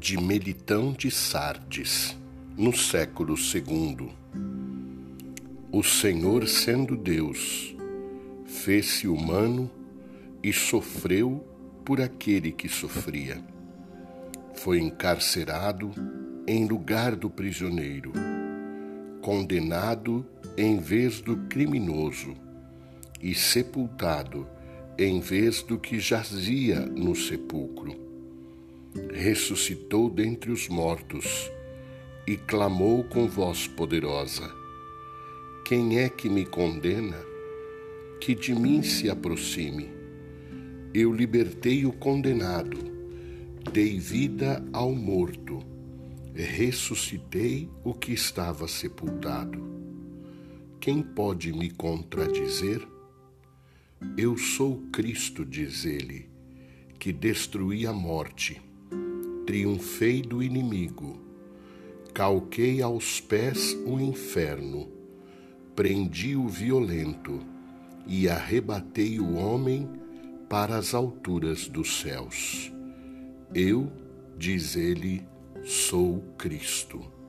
de Melitão de Sardes, no século II. O Senhor, sendo Deus, fez-se humano e sofreu por aquele que sofria. Foi encarcerado em lugar do prisioneiro, condenado em vez do criminoso e sepultado em vez do que jazia no sepulcro. Ressuscitou dentre os mortos e clamou com voz poderosa: Quem é que me condena? Que de mim se aproxime. Eu libertei o condenado, dei vida ao morto, ressuscitei o que estava sepultado. Quem pode me contradizer? Eu sou Cristo, diz ele, que destruí a morte, triunfei do inimigo, calquei aos pés o inferno, prendi o violento e arrebatei o homem para as alturas dos céus. Eu, diz ele, sou Cristo.